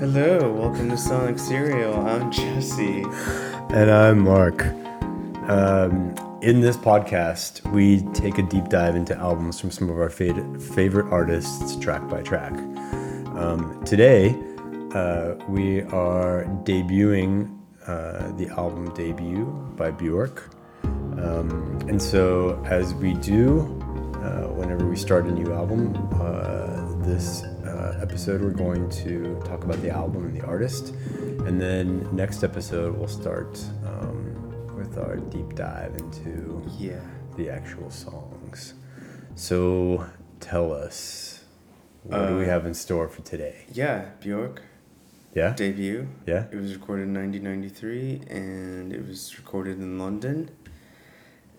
Hello, welcome to Sonic Serial. I'm Jesse. And I'm Mark. Um, in this podcast, we take a deep dive into albums from some of our fa- favorite artists, track by track. Um, today, uh, we are debuting uh, the album debut by Bjork. Um, and so, as we do uh, whenever we start a new album, uh, this episode we're going to talk about the album and the artist. And then next episode, we'll start um, with our deep dive into Yeah. the actual songs. So, tell us, what do we Uh, have in store for today? Yeah, Bjork Yeah? debut. Yeah? It was recorded in 1993 and it was recorded in London.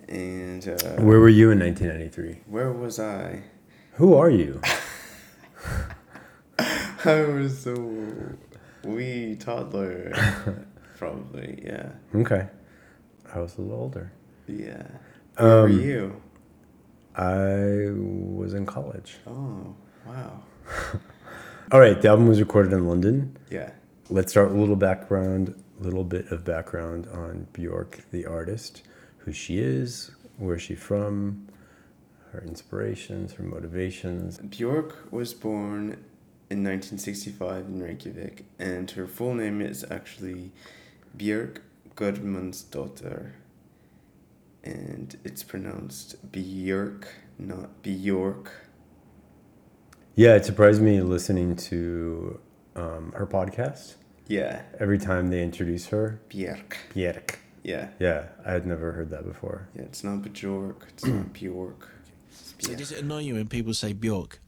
And uh, Where were you in 1993? where was I? Who are you? I was a wee toddler. Probably, yeah. Okay. I was a little older. Yeah. Where were Um, you? I was in college. Oh, wow. All right, the album was recorded in London. Yeah. Let's start with a little background, a little bit of background on Bjork, the artist, who she is, where she's from, her inspirations, her motivations. Bjork was born in 1965 in Reykjavik, and her full name is actually Björk Gudmundsdottir. And it's pronounced Björk, not Bjork. Yeah, it surprised me listening to um, her podcast. Yeah, Every time they introduce her, Björk. Bjork. Yeah, Yeah, I had never heard that before. yeah, it's not Bjork, it's not Bjork. It's So Björk. does it annoy you when people say Bjork?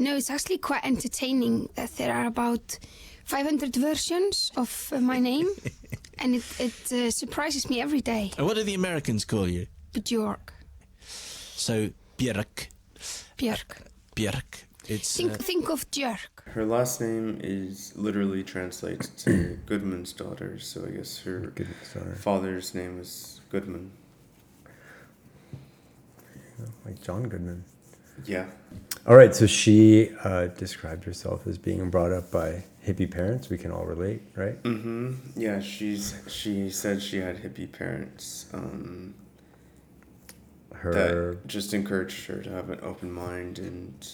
No, it's actually quite entertaining that there are about 500 versions of uh, my name, and it, it uh, surprises me every day. And what do the Americans call you? Björk, So Björk, Björk. Björk. It's Think, uh, think of Björk. Her last name is literally translates to Goodman's daughter, so I guess her father's name is Goodman. Like John Goodman. Yeah. All right, so she uh, described herself as being brought up by hippie parents. We can all relate, right? Mm-hmm. Yeah, she's she said she had hippie parents um, Her that just encouraged her to have an open mind and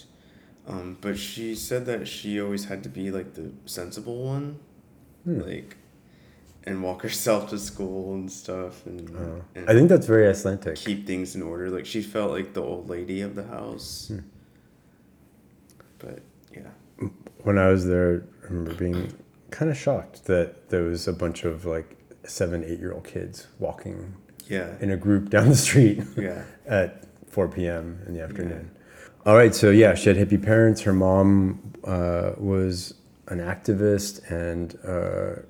um, but she said that she always had to be like the sensible one, Hmm. like and walk herself to school and stuff and, Oh. and I think that's very Icelandic. keep things in order. Like she felt like the old lady of the house. Hmm. But yeah. When I was there, I remember being kind of shocked that there was a bunch of like seven, eight year old kids walking Yeah. in a group down the street Yeah. at 4 p.m. in the afternoon. All right, so yeah, she had hippie parents. Her mom uh, was an activist and uh,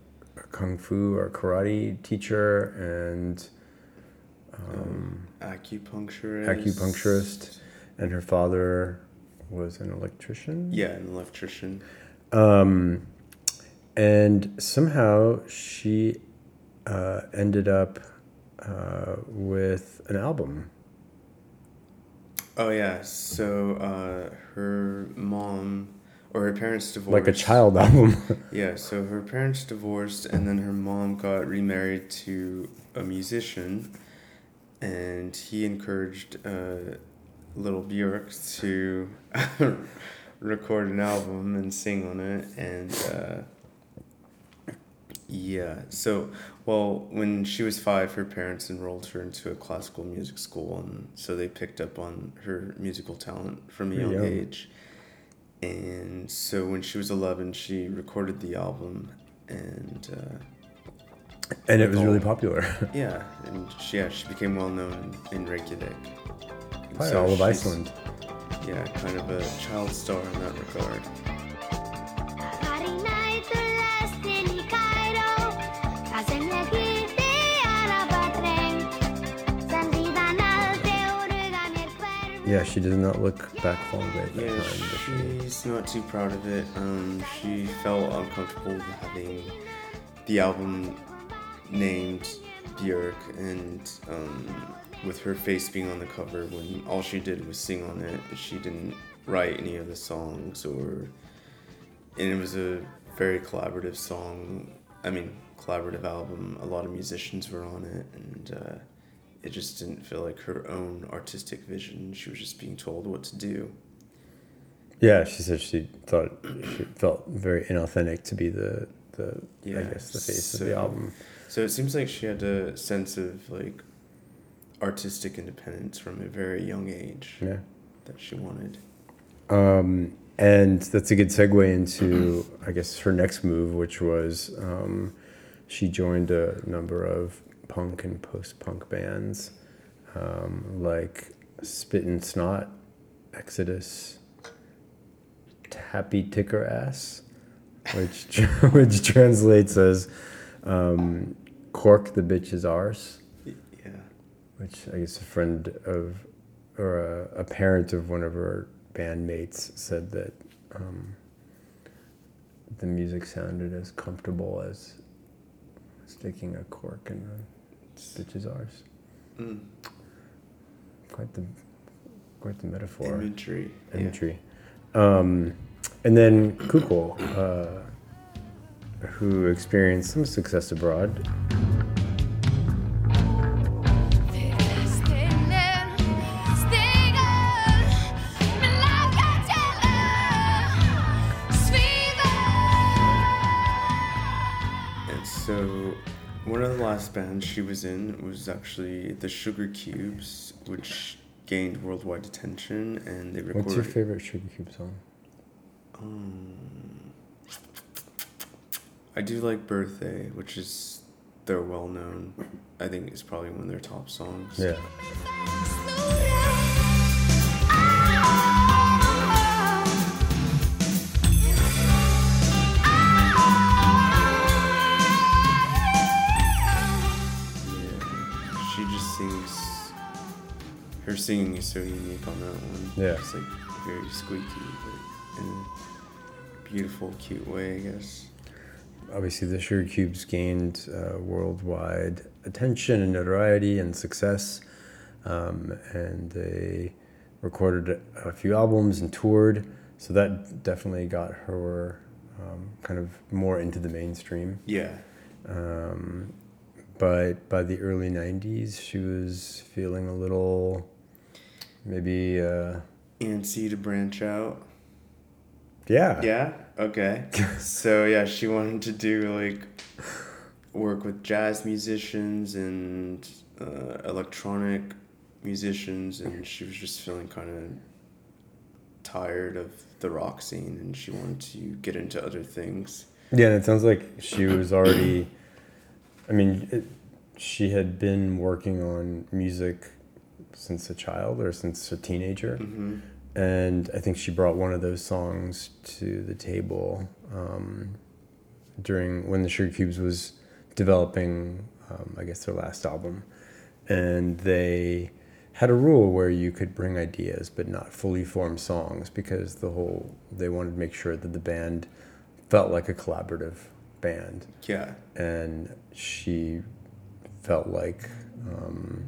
a kung fu or karate teacher and um, Acupuncturist. acupuncturist, and her father was an electrician. Yeah, an electrician. Um, and somehow she uh, ended up uh, with an album. Oh yeah, so uh, her mom or her parents divorced. Like a child album. Yeah, so her parents divorced, and then her mom got remarried to a musician, and he encouraged uh, little Björk to record an album and sing on it, and uh, yeah, so well, when she was five, her parents enrolled her into a classical music school, and so they picked up on her musical talent from a young young. age. And so when she was 11, she recorded the album, and uh, and it was really popular. yeah, and she, yeah, she became well known in Reykjavik. And Probably so all of Iceland. Yeah, kind of a child star in that regard. Pari nætur lestin í Kaíró Það sem ég hitti Arabadreng Sem síðan aldrei úr huga mér hverfur Yeah, she does not look back fondly at Yeah, time. she? she's not too proud of it. Um, she felt uncomfortable with having the album named Björk and um, with her face being on the cover when all she did was sing on it. She didn't write any of the songs or and it was a very collaborative song. I mean, collaborative album. A lot of musicians were on it, and uh, it just didn't feel like her own artistic vision. She was just being told what to do. Yeah, she said she thought she felt very inauthentic to be the the I Yeah, guess the face of the album. So it seems like she had a sense of like artistic independence from a very young age Yeah. that she wanted. Um, and that's a good segue into, I guess, her next move, which was um, she joined a number of punk and post punk bands um, like Spit and Snot, Exodus, Tappi Tíkarrass, which, which translates as um, Cork the Bitch is Ours Y- Yeah. Which I guess a friend of, or a, a parent of one of her bandmates said that um, the music sounded as comfortable as sticking a cork in a stitches ours. Mm. Quite the, quite the metaphor, Imagery. yeah. Um, and then Kukl, uh, who experienced some success abroad. Of the last bands she was in was actually the Sugar Cubes, which gained worldwide attention, and they recorded. What's your favorite Sugar Cube song? Um, I do like Birthday, which is they're well known. I think it's probably one of their top songs. Yeah. Her singing is so unique on that one. Yeah. It's like very squeaky, but in a beautiful, cute way, I guess. obviously the Sugar Cubes gained uh, worldwide attention and notoriety and success, um, and they recorded a few albums and toured. So that definitely got her um, kind of more into the mainstream. Yeah. Um, but by the early '90s, she was feeling a little, maybe, uh, Antsy to branch out. yeah, Yeah. Okay. so yeah, she wanted to do like work with jazz musicians and uh, electronic musicians, and she was just feeling kind of tired of the rock scene, and she wanted to get into other things. Yeah, and it sounds like she was already. I mean, it, she had been working on music since a child or since a teenager, hmm and I think she brought one of those songs to the table um, during when the Sugar Cubes was developing, um, I guess, their last album, and they had a rule where you could bring ideas but not fully formed songs because the whole they wanted to make sure that the band felt like a collaborative band. Yeah. and she felt like um,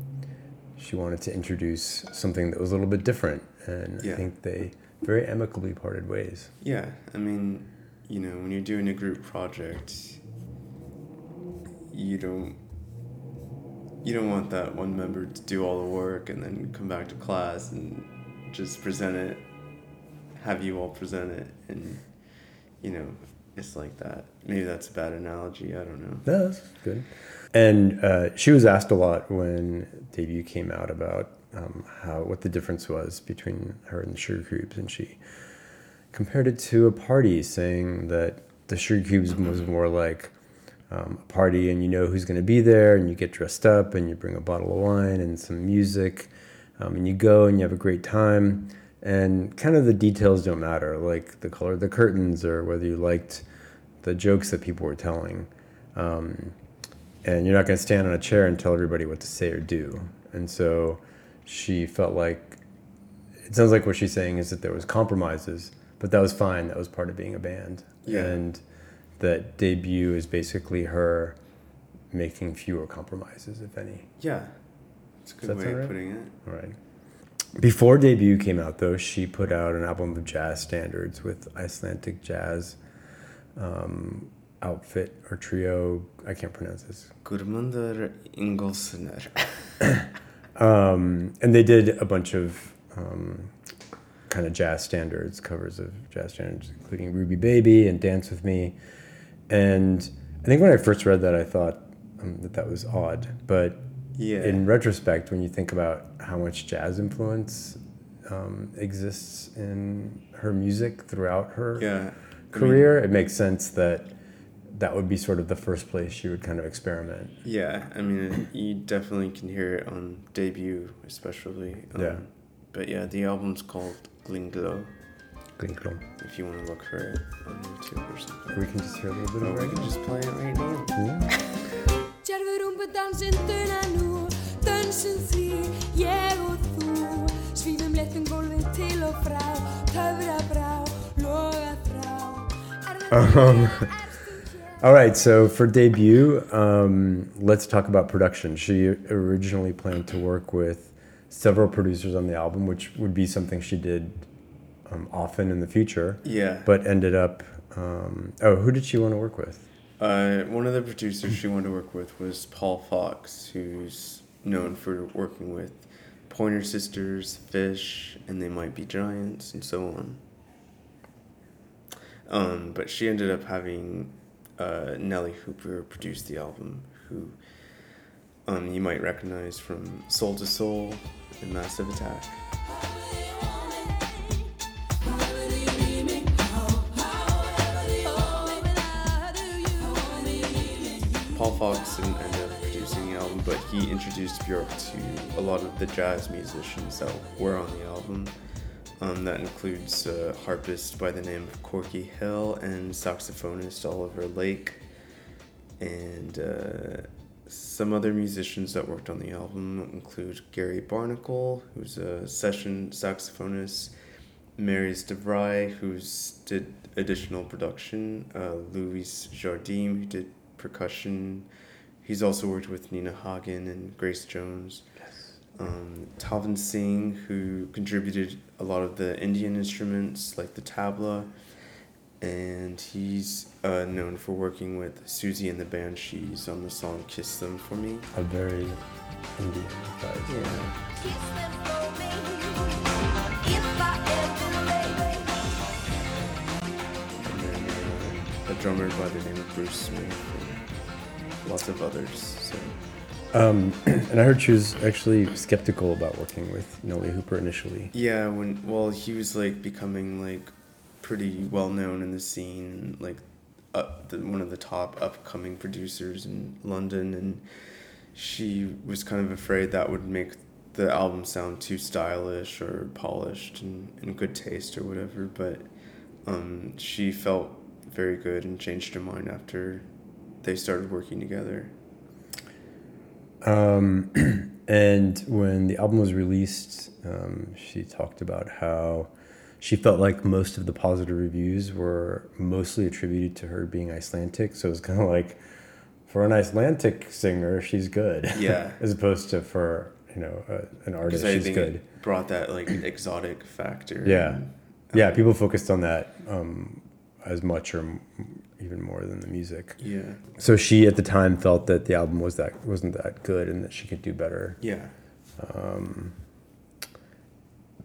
she wanted to introduce something that was a little bit different and Yeah. i think they very amicably parted ways Yeah, I mean, you know, when you're doing a group project, you don't you don't want that one member to do all the work and then come back to class and just present it, have you all present it, and you know, it's like that. Maybe that's a bad analogy. I don't know. no, that's good and uh, she was asked a lot when debut came out about um, how what the difference was between her and the sugar cubes and she compared it to a party saying that the sugar cubes was more like um, a party and you know who's going to be there and you get dressed up and you bring a bottle of wine and some music um, and you go and you have a great time and kind of the details don't matter like the color of the curtains or whether you liked the jokes that people were telling. Um, and you're not going to stand on a chair and tell everybody what to say or do. And so she felt like it sounds like what she's saying is that there was compromises but that was fine. That was part of being a band. Yeah. and that debut is basically her making fewer compromises if any. Yeah, it's a good way of right? putting it. all right before debut came out though she put out an album of jazz standards with icelandic jazz um, outfit or trio. I can't pronounce this. Gudmundur Ingólfssonar. Um, and they did a bunch of um, kind of jazz standards, covers of jazz standards, including Ruby Baby and Dance with Me. And I think when I first read that, I thought um, that that was odd. But Yeah. in retrospect, when you think about how much jazz influence um, exists in her music throughout her yeah. I mean, career, it makes sense that that would be sort of the first place she would kind of experiment. Yeah, I mean, you definitely can hear it on debut, especially. Um, Yeah. But yeah, the album's called Gling-Gló, Gling-Gló. if you want to look for it on YouTube or something. We can just hear a little bit Or of we can just play it right now. Yeah. Dönsum því ég og þú Svífum léttum gólfið til og frá, töfra brá, loga þrá Um, All right, so for debut, um, let's talk about production. She originally planned to work with several producers on the album, which would be something she did um, often in the future, Yeah. but ended up. Um, oh, who did she want to work with? Uh, one of the producers she wanted to work with was Paul Fox, who's known for working with Pointer Sisters, Phish, and They Might Be Giants, and so on. Um, but she ended up having uh, Nellee Hooper produce the album, who um, you might recognize from Soul II Soul and Massive Attack. Paul Fox didn't but he introduced Bjork to a lot of the jazz musicians that were on the album. Um, that includes a harpist by the name of Corky Hale and saxophonist Oliver Lake, and uh, some other musicians that worked on the album include Gary Barnacle, who's a session saxophonist, Marius de Vries, who's did additional production, uh, Louis Jardim, who did percussion. He's also worked with Nina Hagen and Grace Jones. Um, Talvin Singh, who contributed a lot of the Indian instruments like the tabla, and he's uh, known for working with Siouxsie and the Banshees on the song "Kiss Them for Me." A very Indian vibe. Yeah. and then uh, a drummer by the name of Bruce Smith, and lots of others. So Um, and I heard she was actually skeptical about working with Nellee Hooper initially. yeah, when well he was like becoming like pretty well known in the scene, like up the, one of the top upcoming producers in London, and she was kind of afraid that would make the album sound too stylish or polished and in good taste or whatever. But um, she felt very good and changed her mind after they started working together. Um, and when the album was released, um, she talked about how she felt like most of the positive reviews were mostly attributed to her being Icelandic. So it was kind of like, for an Icelandic singer, she's good. Yeah. As opposed to for, you know, uh, an artist, she's think good. it brought that like exotic factor. Yeah. and, Yeah, um, people focused on that um, as much or m- even more than the music. Yeah. So she at the time felt that the album was that wasn't that good and that she could do better. Yeah. Um,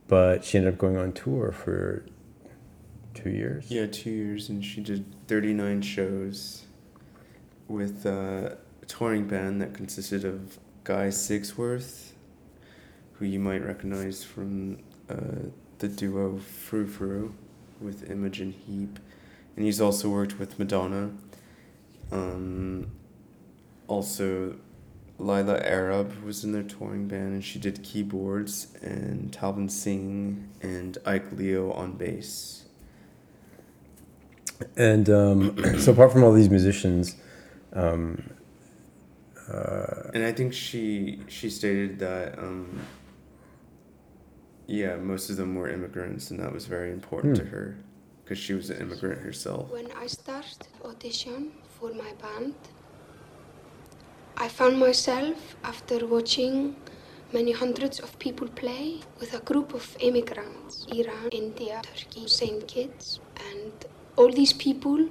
but she ended up going on tour for two years. Yeah, two years, and she did 39 shows with a touring band that consisted of Guy Sigsworth, who you might recognize from uh, the duo Frou Frou with Imogen Heap. And he's also worked with Madonna. Um, also, Leila Arab was in their touring band, and she did keyboards, and Talvin Singh and Ike Leo on bass. And um, so apart from all these musicians, um, uh, And I think she she stated that um, yeah, most of them were immigrants, and that was very important to Hmm. her because she was an immigrant herself. When I started audition for my band, I found myself after watching many hundreds of people play with a group of immigrants, Iran, India, Turkey, same kids, and all these people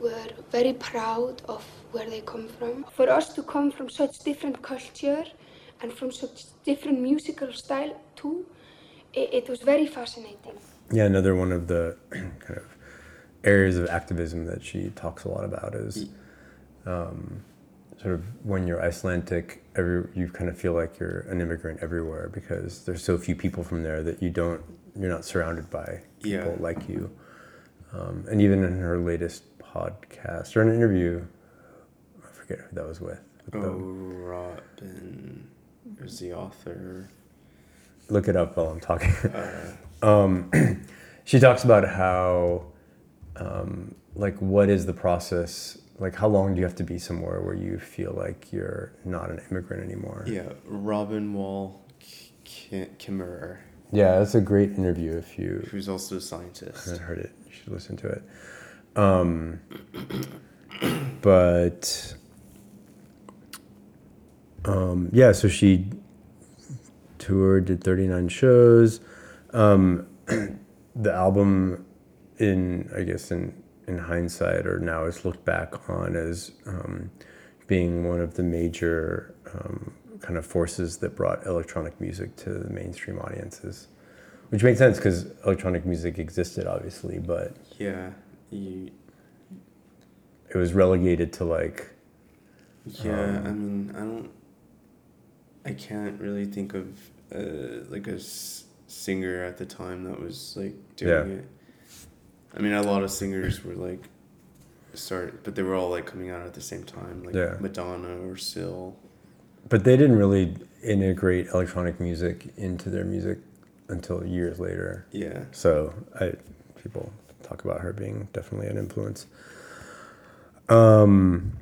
were very proud of where they come from. For us to come from such different culture and from such different musical style too, it, it was very fascinating. Yeah, another one of the kind of areas of activism that she talks a lot about is um, sort of when you're Icelandic, every you kind of feel like you're an immigrant everywhere because there's so few people from there that you don't you're not surrounded by people Yeah. like you. Um, and even in her latest podcast or an interview, I forget who that was with. with Oh, the- Robin is the author. look it up while I'm talking. Uh, um, she talks about how, um, like, what is the process? Like, how long do you have to be somewhere where you feel like you're not an immigrant anymore? yeah, Robin Wall K- Kimmerer, Yeah, that's a great interview. If you who's also a scientist. haven't heard it, you should listen to it. Um, but um, yeah, so she toured, did 39 shows. Um, the album, in I guess in in hindsight or now is looked back on as um, being one of the major um, kind of forces that brought electronic music to the mainstream audiences, which makes sense because electronic music existed obviously, but Yeah, you, it was relegated to like yeah. Um, I mean, I don't. I can't really think of uh, like a s- singer at the time that was like doing Yeah. it. I mean, a lot of singers were like start, but they were all like coming out at the same time, like Yeah. Madonna or Syl. but they didn't really integrate electronic music into their music until years later. Yeah. So I people talk about her being definitely an influence. Um,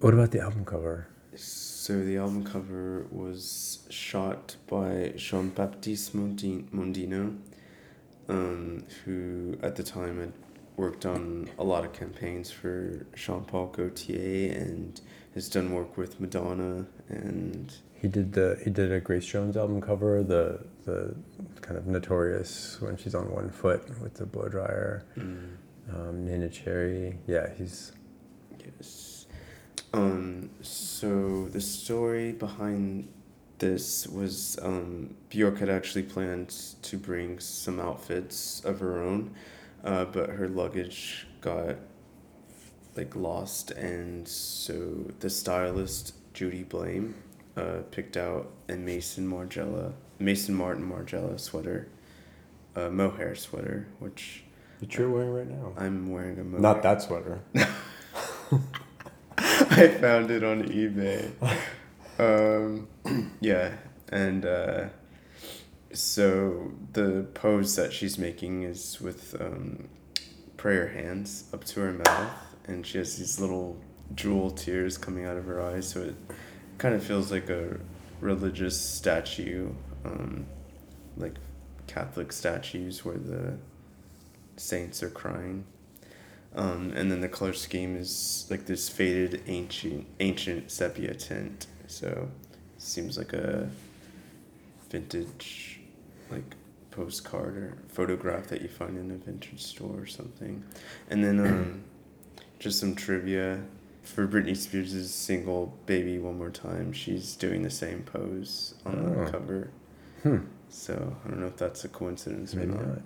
what about the album cover? So the album cover was shot by Jean Baptiste Mondino, um, who at the time had worked on a lot of campaigns for Jean Paul Gaultier and has done work with Madonna and He did the he did a Grace Jones album cover, the the kind of notorious when she's on one foot with the blow dryer. mm, Um, Neneh Cherry, yeah, he's. Um, so the story behind this was um, Bjork had actually planned to bring some outfits of her own, uh, but her luggage got like lost, and so the stylist Judy Blame uh, picked out a Maison Margiela, Maison Martin Margiela sweater, a mohair sweater, which that you're wearing right now. I'm wearing a mohair. Not that sweater. I found it on eBay. Um, yeah, and uh, so the pose that she's making is with um, prayer hands up to her mouth, and she has these little jewel tears coming out of her eyes. So it kind of feels like a religious statue, um, like Catholic statues where the saints are crying. Um, and then the color scheme is like this faded ancient ancient sepia tint. So seems like a vintage like postcard or photograph that you find in a vintage store or something. And then um, just some trivia for Britney Spears' single "Baby One More Time." She's doing the same pose on Oh. the cover. Hmm. So I don't know if that's a coincidence Maybe or not. not.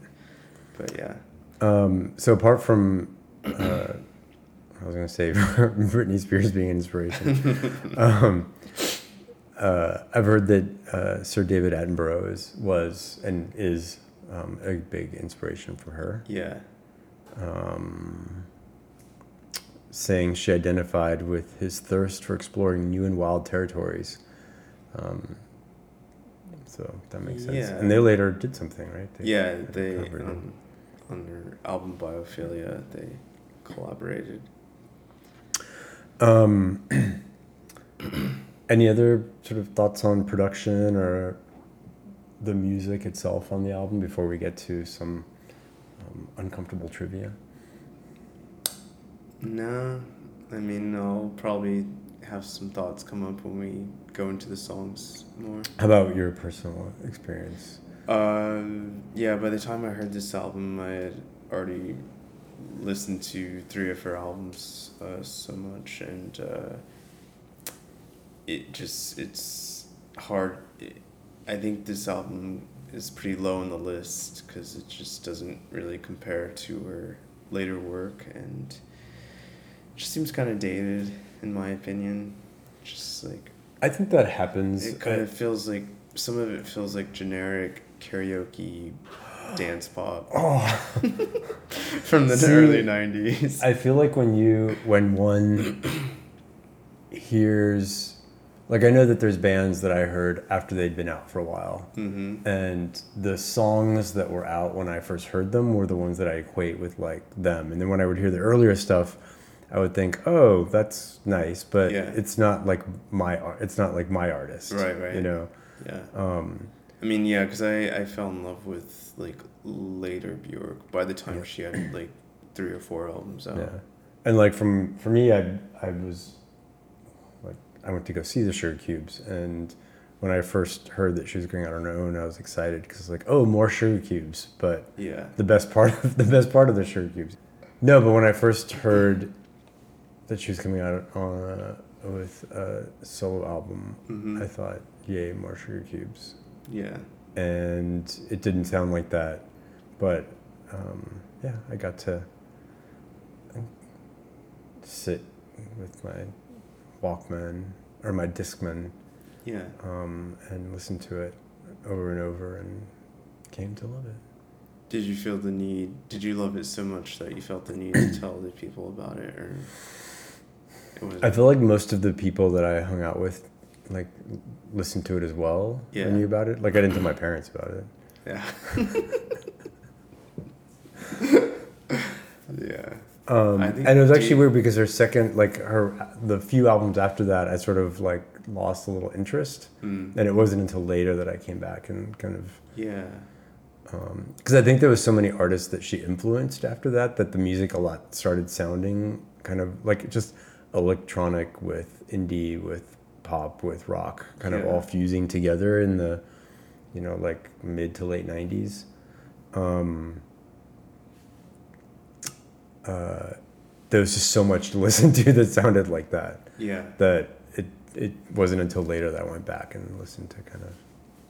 But yeah. Um, so apart from, uh, I was gonna say Britney Spears being an inspiration. um, uh, I've heard that uh, Sir David Attenborough is was and is um, a big inspiration for her. Yeah. Um, saying she identified with his thirst for exploring new and wild territories. Um, so that makes sense. Yeah. And they later did something, right? Yeah, they um, on their album Biophilia they collaborated. Um, any other sort of thoughts on production or the music itself on the album before we get to some um, uncomfortable trivia? No, I mean I'll probably have some thoughts come up when we go into the songs more. How about your personal experience? Uh, yeah, by the time I heard this album, I had already listened to three of her albums uh, so much, and uh, it just it's hard. It, I think this album is pretty low on the list because it just doesn't really compare to her later work, and it just seems kind of dated, in my opinion. Just like I think that happens. it kind of feels like some of it feels like generic karaoke dance pop oh, from the See, early 90s. I feel like when you when one hears, like I know that there's bands that I heard after they'd been out for a while, mm-hmm. and the songs that were out when I first heard them were the ones that I equate with like them, and then when I would hear the earlier stuff. I would think, oh, that's nice, but Yeah. it's not like my art. It's not like my artist, Right, right. You know, Yeah. um, I mean, yeah, because I, I fell in love with like later Bjork by the time she had like three or four albums out. Yeah, and like from for me, I I was like I went to go see the Sugar Cubes, and when I first heard that she was going out on her own, I was excited because like oh more Sugar Cubes, but Yeah. the best part of the best part of the Sugar Cubes. No, but when I first heard that she was coming out on uh, with a solo album, Mhm. I thought, yay, more Sugar Cubes, Yeah. and it didn't sound like that, but um, yeah, I got to sit with my Walkman or my Discman Yeah. um, and listen to it over and over and came to love it. Did you feel the need? Did you love it so much that you felt the need to tell the people about it, or it was? I feel like most of the people that I hung out with like listened to it as well Yeah. and knew about it. Like I didn't tell my parents about it. Yeah. yeah. Um, and it was actually weird because her second, like her, the few albums after that, I sort of like lost a little interest, Mm. and it wasn't until later that I came back and kind of Yeah. because I think there was so many artists that she influenced after that that the music a lot started sounding kind of like just electronic with indie with pop with rock kind of all fusing together in the you know like mid to late 90s um uh there was just so much to listen to that sounded like that Yeah. that it it wasn't until later that I went back and listened to kind of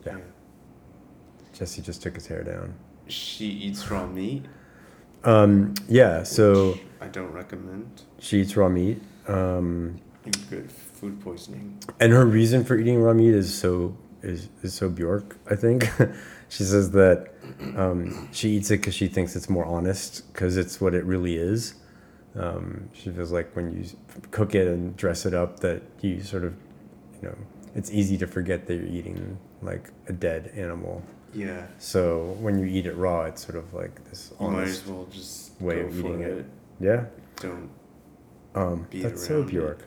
yeah. Jesse just took his hair down. She eats raw meat. Um, yeah, so I don't recommend. she eats raw meat. Um, get food poisoning. and her reason for eating raw meat is so is, is so Bjork, I think. she says that um, she eats it because she thinks it's more honest because it's what it really is. Um, she feels like when you cook it and dress it up, that you sort of, you know, it's easy to forget that you're eating like a dead animal. Yeah. So when you eat it raw, it's sort of like this You honest well just way of eating it. it. Yeah. Don't. Um, that's so Bjork. it.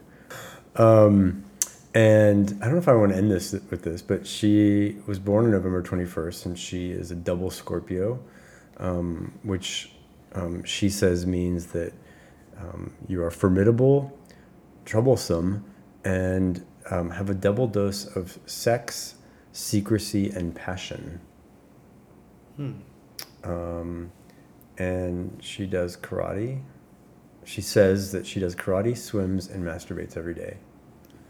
Um, and I don't know if I want to end this with this, but she was born on November 21st, and she is a double Scorpio, um, which um, she says means that um, you are formidable, troublesome, and um, have a double dose of sex, secrecy, and passion. Hmm. Um, and she does karate. She says that she does karate, swims, and masturbates every day.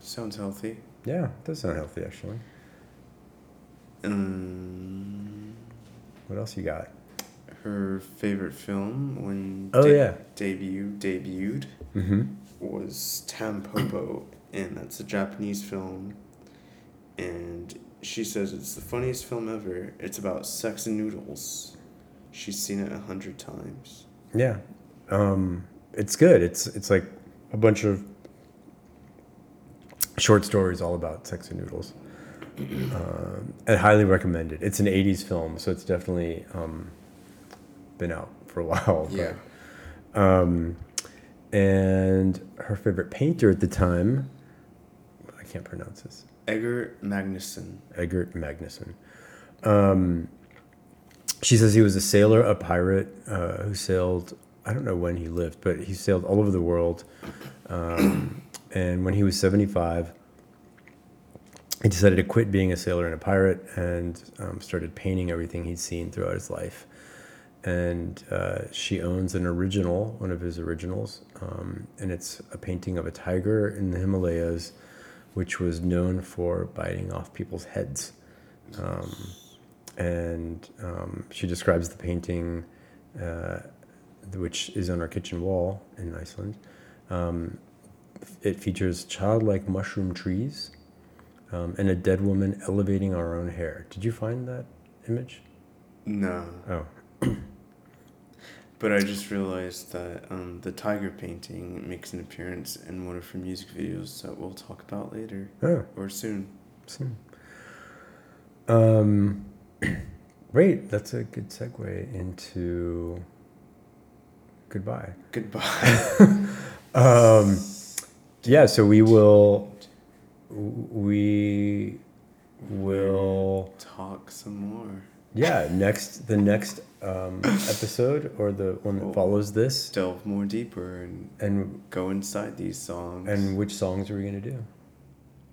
Sounds healthy. Yeah, it does sound healthy actually. Um, What else you got? her favorite film when Oh, yeah. debut debuted Mm-hmm. was Tampopo, and that's a Japanese film. And she says it's the funniest film ever. It's about sex and noodles. She's seen it a hundred times. Yeah, um, it's good. It's it's like a bunch of short stories all about sex and noodles. Um, and highly it. It's an '80s film, so it's definitely um, been out for a while. but- Yeah. Um, and her favorite painter at the time, I can't pronounce this. Edgar Magnuson. Eggert Magnuson. Um, she says he was a sailor, a pirate uh, who sailed. I don't know when he lived, but he sailed all over the world. Um, and when he was seventy-five, he decided to quit being a sailor and a pirate and um, started painting everything he'd seen throughout his life. and uh, she owns an original, one of his originals, um, and it's a painting of a tiger in the Himalayas, which was known for biting off people's heads. Um, and um, she describes the painting, uh, which is on our kitchen wall in Iceland. Um, it features childlike mushroom trees um, and a dead woman elevating our own hair. Did you find that image? No. Oh, But I just realized that um, the tiger painting makes an appearance in one of her music videos that we'll talk about later oh, or soon. soon. Um, great. That's a good segue into goodbye. Goodbye. Um, yeah, so we will. We will. Talk some more. Yeah, next the next um, episode or the one that Cool. follows this, Delve more deeper and and go inside these songs. and which songs are we gonna do?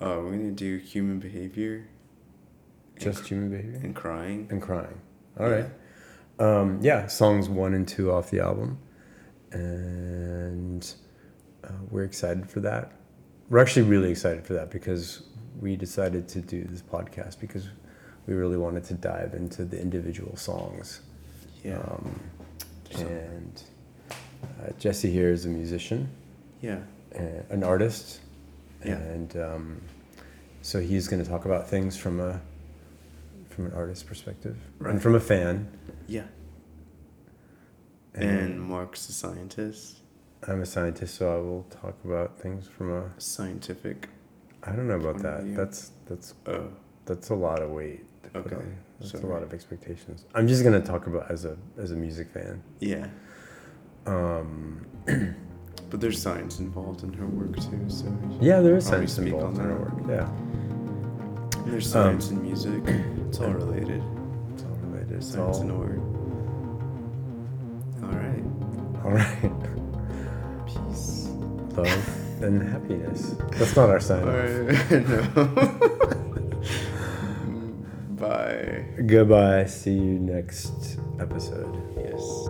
uh, we're gonna do human behavior Just human behavior and crying. and crying. All right. Um, yeah, songs one and two off the album, and uh, we're excited for that. We're actually really excited for that because we decided to do this podcast because we really wanted to dive into the individual songs. Yeah. Um, and uh, Jesse here is a musician, yeah. uh, an artist, Yeah. and um, so he's going to talk about things from a from an artist perspective Right. and from a fan. Yeah. And Mark's a scientist, I'm a scientist, so I will talk about things from a. scientific. I don't know about that. That's that's Oh, that's a lot of weight. to put Okay, on. That's a lot of expectations. I'm just gonna talk about as a as a music fan. yeah. Um, But there's science involved in her work too, so yeah, there is science involved in her work. Yeah, And there's Um, science in music. It's all related. it's all related. Science and all art. All right. Peace. Love and happiness. That's not our sign. No. Bye. Goodbye. See you next episode. Yes.